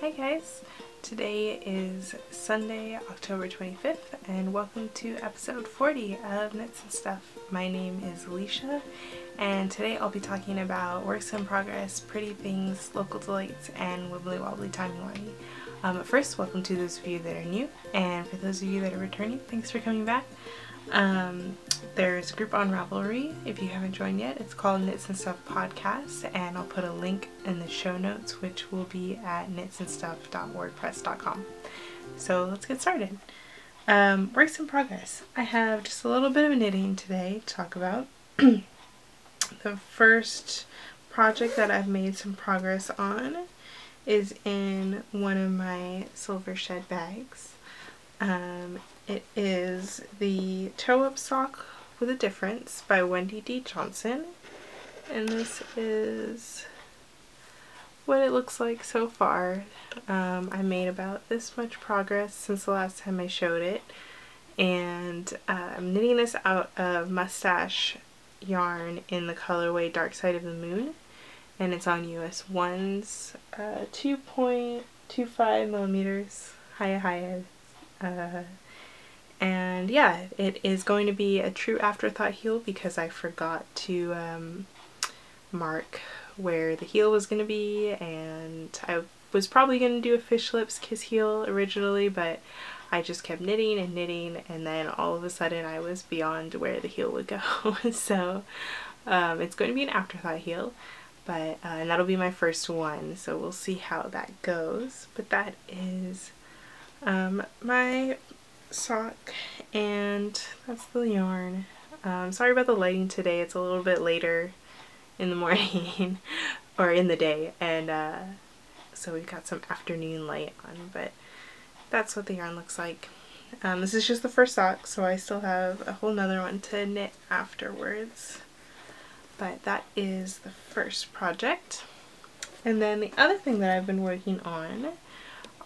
Hi guys! Today is Sunday, October 25th, and welcome to episode 40 of Knits and Stuff. My name is Alicia, and today I'll be talking about works in progress, pretty things, local delights, and wibbly wobbly timey-wimey. Um, first, welcome to those of you that are new, and for those of you that are returning, thanks for coming back. Um, there's a group on Ravelry if you haven't joined yet. It's called Knits and Stuff Podcast, and I'll put a link in the show notes, which will be at knitsandstuff.wordpress.com. So let's get started. Um, works in progress. I have just a little bit of knitting today to talk about. the first project that I've made some progress on is in one of my silver shed bags. Um, it is the Toe Up Sock with a Difference by Wendy D. Johnson. And this is what it looks like so far. Um, I made about this much progress since the last time I showed it. And uh, I'm knitting this out of Must Stash yarn in the colorway Dark Side of the Moon. And it's on US 1's uh, 2.25 millimeters. high hiya. Uh, and yeah, it is going to be a true afterthought heel because I forgot to um, mark where the heel was going to be and I was probably going to do a fish lips kiss heel originally but I just kept knitting and knitting and then all of a sudden I was beyond where the heel would go. So um, it's going to be an afterthought heel but uh, and that'll be my first one so we'll see how that goes. But that is um, my sock and that's the yarn. Um, sorry about the lighting today, it's a little bit later in the morning or in the day and uh, so we've got some afternoon light on but that's what the yarn looks like. Um, this is just the first sock so I still have a whole nother one to knit afterwards but that is the first project. And then the other thing that I've been working on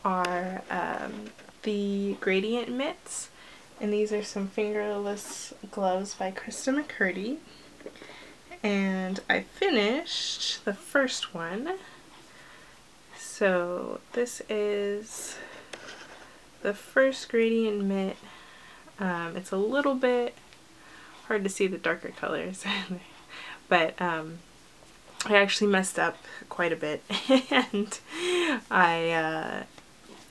are um, the gradient mitts. And these are some fingerless gloves by Krista McCurdy. And I finished the first one. So this is the first gradient mitt. Um, it's a little bit hard to see the darker colors. But um, I actually messed up quite a bit. And I uh,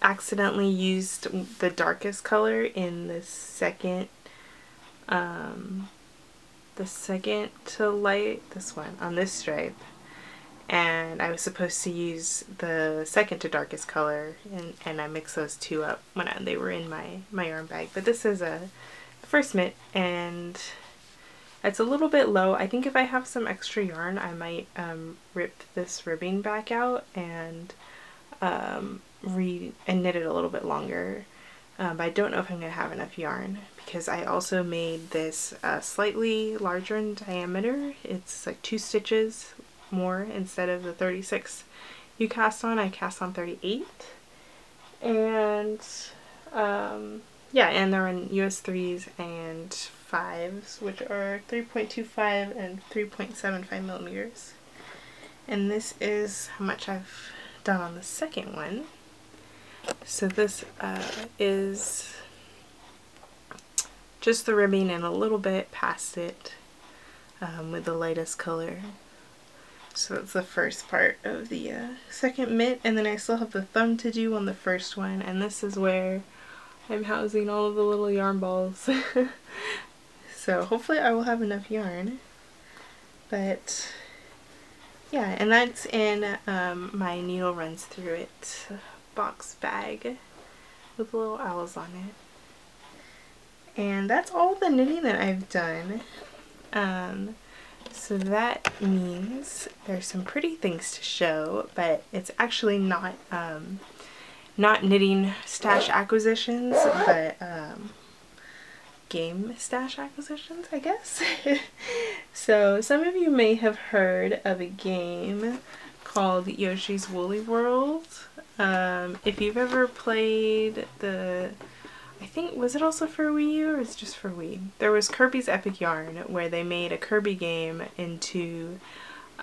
accidentally used the darkest color in the second um, the second to light this one on this stripe and I was supposed to use the second to darkest color and, and I mixed those two up when I, they were in my, my yarn bag. But this is a first mitt and it's a little bit low. I think if I have some extra yarn I might um, rip this ribbing back out and um, re and knit it a little bit longer. Um, but I don't know if I'm going to have enough yarn because I also made this uh, slightly larger in diameter. It's like two stitches more instead of the 36 you cast on. I cast on 38. And um, yeah, and they're in US 3s and 5s, which are 3.25 and 3.75 millimeters. And this is how much I've done on the second one. So this uh, is just the ribbing and a little bit past it um, with the lightest color. So that's the first part of the uh, second mitt and then I still have the thumb to do on the first one and this is where I'm housing all of the little yarn balls. so hopefully I will have enough yarn. But yeah, and that's in um, my needle runs through it box bag with little owls on it. And that's all the knitting that I've done. Um, so that means there's some pretty things to show, but it's actually not um, not knitting stash acquisitions, but um, game stash acquisitions, I guess. so some of you may have heard of a game called Yoshi's Woolly World. Um, if you've ever played the, I think, was it also for Wii U or is just for Wii? There was Kirby's Epic Yarn where they made a Kirby game into,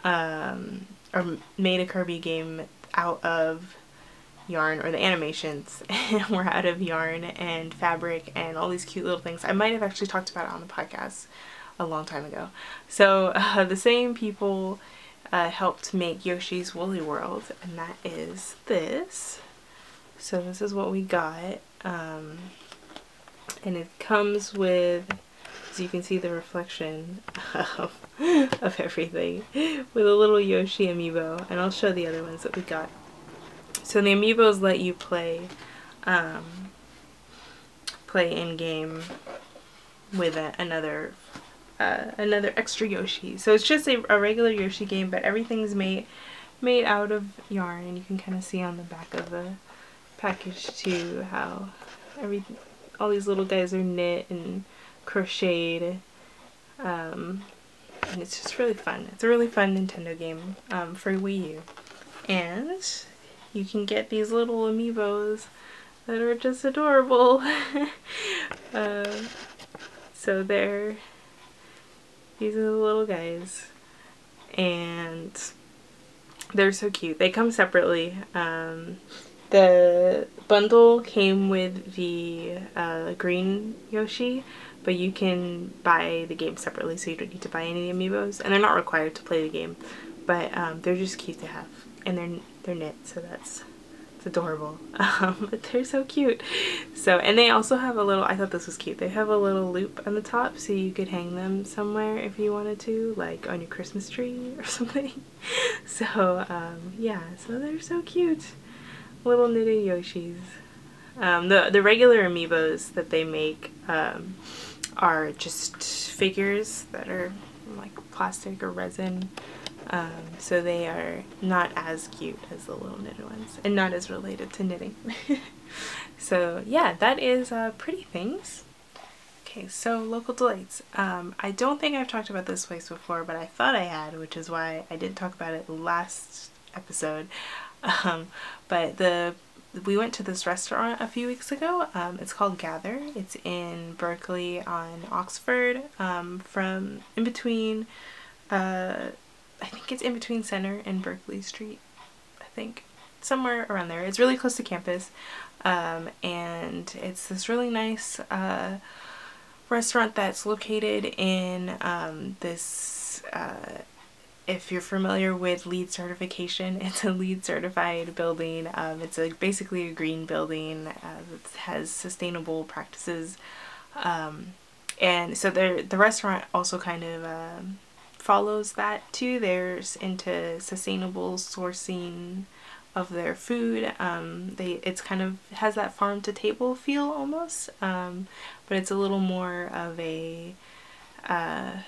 um, or made a Kirby game out of yarn or the animations were out of yarn and fabric and all these cute little things. I might have actually talked about it on the podcast a long time ago. So uh, the same people uh, helped make Yoshi's Woolly World and that is this. So this is what we got. Um, and it comes with, as you can see the reflection of, of everything, with a little Yoshi amiibo. And I'll show the other ones that we got. So the amiibos let you play, um, play in-game with a, another uh, another extra Yoshi. So it's just a, a, regular Yoshi game, but everything's made made out of yarn, and you can kind of see on the back of the package too how every all these little guys are knit and crocheted. Um, and it's just really fun. It's a really fun Nintendo game um, for Wii U. And you can get these little amiibos that are just adorable. uh, so they're, these are the little guys. And they're so cute. They come separately. Um, the bundle came with the uh, green Yoshi, but you can buy the game separately so you don't need to buy any amiibos. And they're not required to play the game, but um, they're just cute to have. And they're they're knit, so that's it's adorable. Um, but they're so cute. So, and they also have a little, I thought this was cute, they have a little loop on the top so you could hang them somewhere if you wanted to, like on your Christmas tree or something. So, um, yeah, so they're so cute. Little knitted Yoshis. Um, the, the regular amiibos that they make um, are just figures that are like plastic or resin um, so they are not as cute as the little knitted ones and not as related to knitting. so yeah, that is uh, Pretty Things. Okay, so Local Delights. Um, I don't think I've talked about this place before, but I thought I had, which is why I didn't talk about it last episode. Um, but the we went to this restaurant a few weeks ago. Um, it's called Gather. It's in Berkeley on Oxford, um, from in between uh, I think it's in between Center and Berkeley Street. I think somewhere around there. It's really close to campus, um, and it's this really nice uh, restaurant that's located in um, this. Uh, if you're familiar with LEED certification, it's a LEED certified building. Um, it's a basically a green building uh, that has sustainable practices. Um, and so the the restaurant also kind of um, follows that too. There's into sustainable sourcing of their food. Um, they it's kind of has that farm to table feel almost, um, but it's a little more of a uh,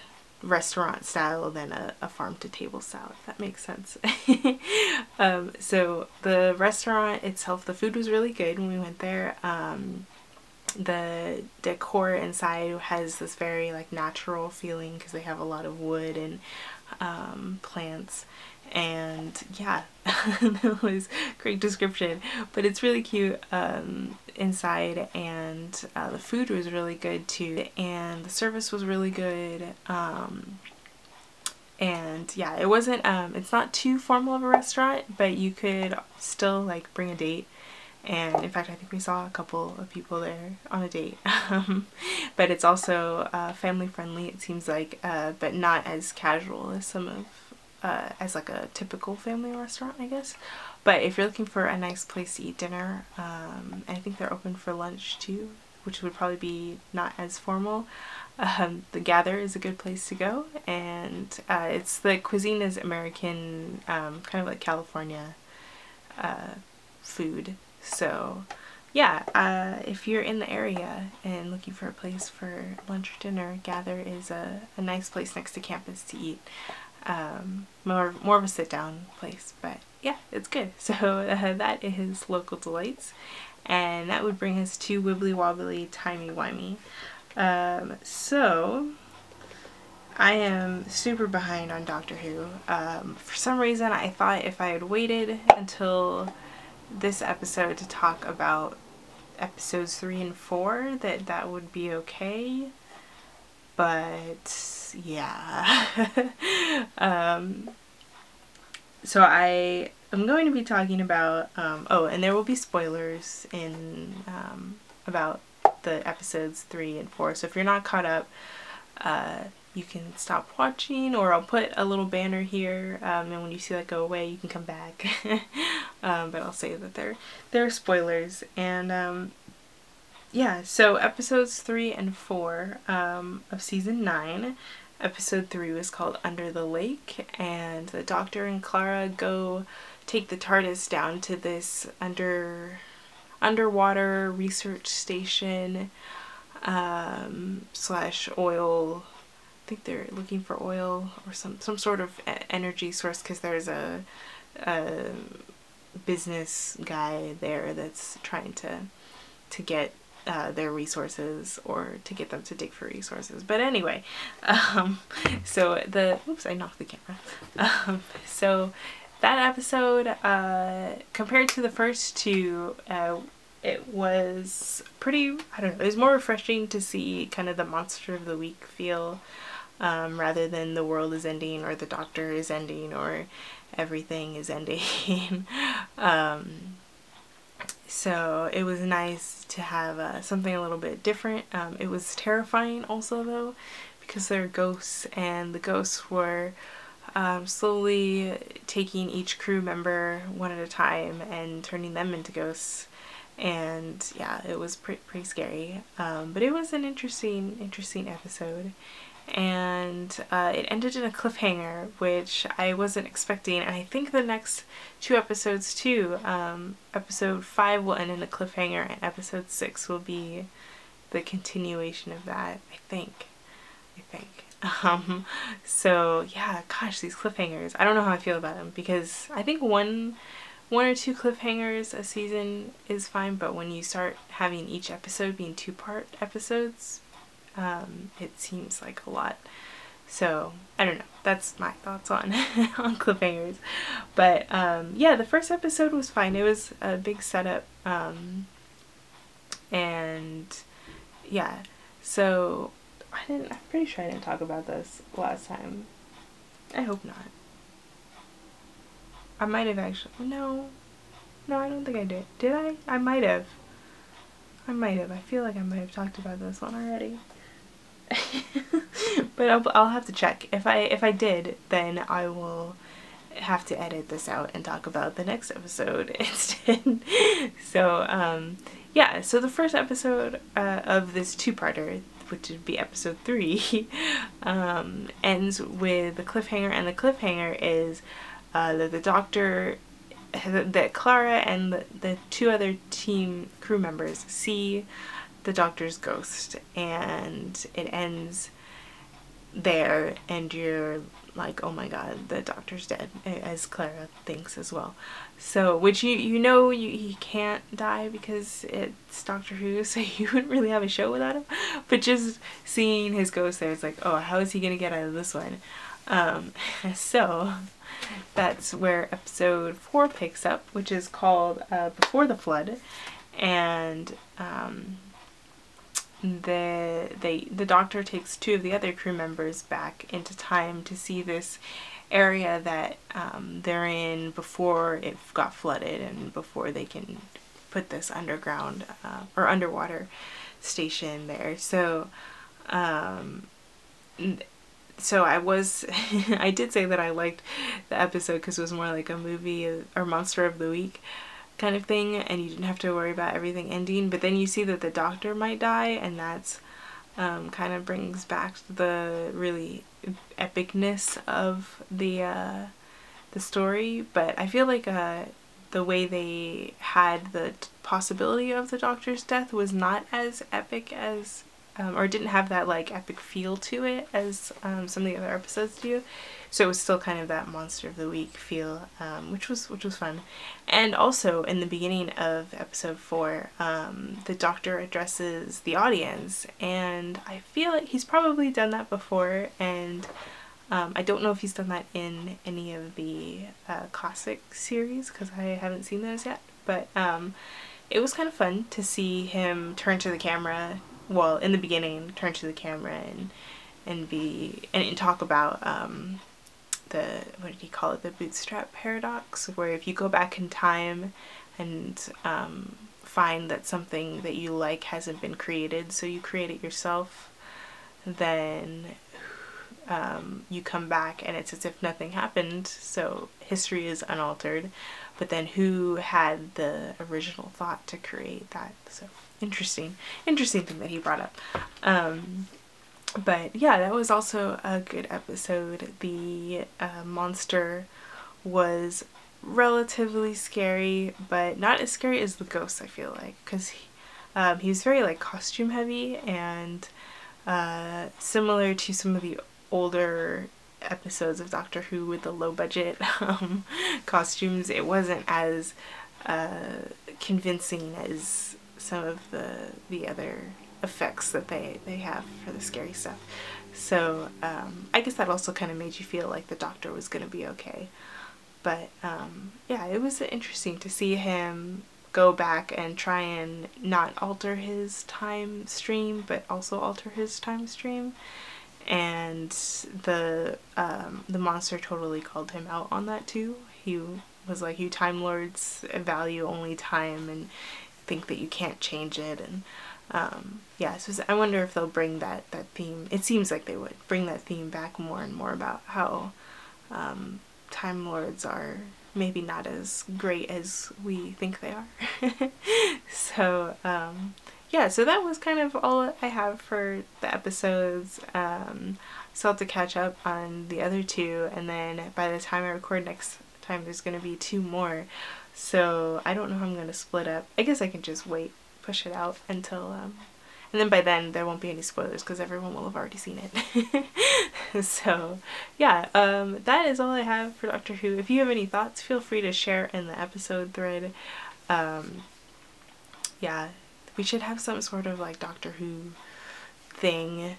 restaurant style than a, a farm to table style. If that makes sense. um, so the restaurant itself, the food was really good when we went there. Um, the decor inside has this very like natural feeling because they have a lot of wood and um, plants. And yeah that was great description. But it's really cute um, inside and uh, the food was really good too and the service was really good um, and yeah it wasn't um, it's not too formal of a restaurant but you could still like bring a date and in fact I think we saw a couple of people there on a date. Um, but it's also uh, family friendly it seems like uh, but not as casual as some of uh, as like a typical family restaurant I guess. But if you're looking for a nice place to eat dinner um, I think they're open for lunch too which would probably be not as formal um, the Gather is a good place to go. And uh, it's the cuisine is American um, kind of like California uh, food so yeah, uh, if you're in the area and looking for a place for lunch or dinner, Gather is a, a nice place next to campus to eat. Um, more, more of a sit down place, but yeah, it's good. So uh, that is Local Delights. And that would bring us to Wibbly Wobbly Timey Wimey. Um, so I am super behind on Doctor Who. Um, for some reason, I thought if I had waited until this episode to talk about episodes 3 and 4 that that would be okay. But yeah. Um, so I I'm going to be talking about, um, oh, and there will be spoilers in um, about the episodes three and four. So if you're not caught up, uh, you can stop watching or I'll put a little banner here um, and when you see that go away you can come back um, but I'll say that they're they're spoilers. And um, yeah so episodes three and four um, of season nine episode three was called Under the Lake. And the doctor and Clara go take the TARDIS down to this under underwater research station um, slash oil I think they're looking for oil or some some sort of energy source because there's a, a business guy there that's trying to to get uh, their resources or to get them to dig for resources. But anyway, um, so the oops, I knocked the camera. Um, so that episode, uh, compared to the first two, uh, it was pretty. I don't know. It was more refreshing to see kind of the monster of the week feel um, rather than the world is ending or the doctor is ending or everything is ending. um, so it was nice to have uh, something a little bit different. Um, it was terrifying also though because there are ghosts and the ghosts were um, slowly taking each crew member one at a time and turning them into ghosts and yeah it was pretty, pretty scary um, but it was an interesting interesting episode and uh, it ended in a cliffhanger, which I wasn't expecting. And I think the next two episodes too. Um, episode five will end in a cliffhanger, and episode six will be the continuation of that. I think. I think. Um, so yeah, gosh, these cliffhangers. I don't know how I feel about them because I think one one or two cliffhangers a season is fine, but when you start having each episode being two part episodes, um, it seems like a lot. So I don't know. That's my thoughts on on cliffhangers. But um, yeah, the first episode was fine. It was a big setup, um, and yeah. So I didn't. I'm pretty sure I didn't talk about this last time. I hope not. I might have actually. No, no, I don't think I did. Did I? I might have. I might have. I feel like I might have talked about this one already. but I'll, I'll have to check. If I if I did, then I will have to edit this out and talk about the next episode instead. so um, yeah, so the first episode uh, of this two-parter, which would be episode three, um, ends with the cliffhanger, and the cliffhanger is uh, that the doctor, that Clara and the, the two other team crew members see the doctor's ghost and it ends there and you're like oh my god the doctor's dead as Clara thinks as well. So which you you know you he can't die because it's Doctor Who so you wouldn't really have a show without him. But just seeing his ghost there it's like oh how is he gonna get out of this one? Um, so that's where episode 4 picks up which is called uh, Before the Flood. And um, the they the doctor takes two of the other crew members back into time to see this area that um, they're in before it got flooded and before they can put this underground uh, or underwater station there. So, um, so I was, I did say that I liked the episode because it was more like a movie or monster of the week kind of thing and you didn't have to worry about everything ending but then you see that the doctor might die and that's um, kind of brings back the really epicness of the uh, the story. But I feel like uh, the way they had the possibility of the doctor's death was not as epic as um, or didn't have that like epic feel to it as um, some of the other episodes do so it was still kind of that monster of the week feel, um, which was which was fun. And also in the beginning of episode four, um, the doctor addresses the audience, and I feel like he's probably done that before, and um, I don't know if he's done that in any of the uh, classic series because I haven't seen those yet. But um, it was kind of fun to see him turn to the camera. Well, in the beginning, turn to the camera and and be and, and talk about um, the what did he call it the bootstrap paradox where if you go back in time and um, find that something that you like hasn't been created so you create it yourself then um, you come back and it's as if nothing happened so history is unaltered. But then who had the original thought to create that? So interesting interesting thing that he brought up. Um, but yeah, that was also a good episode. The uh, monster was relatively scary, but not as scary as the ghost. I feel like because he, um, he was very like costume heavy and uh, similar to some of the older episodes of Doctor Who with the low budget um, costumes. It wasn't as uh, convincing as some of the the other effects that they, they have for the scary stuff. So um, I guess that also kind of made you feel like the doctor was going to be okay. But um, yeah, it was interesting to see him go back and try and not alter his time stream, but also alter his time stream. And the um, the monster totally called him out on that too. He was like, "You Time Lords value only time and think that you can't change it." And um, yeah, so I wonder if they'll bring that that theme. It seems like they would bring that theme back more and more about how um, Time Lords are maybe not as great as we think they are. so um, yeah, so that was kind of all I have for the episodes. Um, still have to catch up on the other two, and then by the time I record next time, there's gonna be two more. So I don't know how I'm gonna split up. I guess I can just wait push it out until um, and then by then there won't be any spoilers because everyone will have already seen it. so yeah, um, that is all I have for Doctor Who. If you have any thoughts, feel free to share in the episode thread. Um, yeah, we should have some sort of like Doctor Who thing.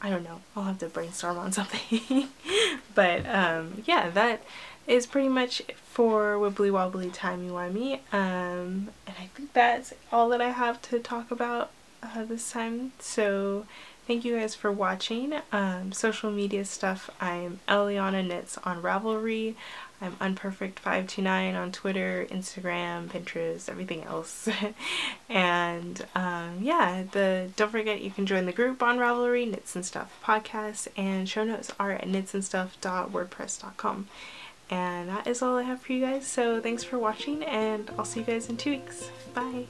I don't know. I'll have to brainstorm on something. but um, yeah, that is pretty much for Wibbly Wobbly Timey Wimey. Um, and I think that's all that I have to talk about uh, this time. So thank you guys for watching. Um, social media stuff, I'm Eliana Knits on Ravelry. I'm Unperfect529 on Twitter, Instagram, Pinterest, everything else. and um, yeah, the don't forget you can join the group on Ravelry, Knits and Stuff podcast, and show notes are at knitsandstuff.wordpress.com. And that is all I have for you guys. So thanks for watching, and I'll see you guys in two weeks. Bye.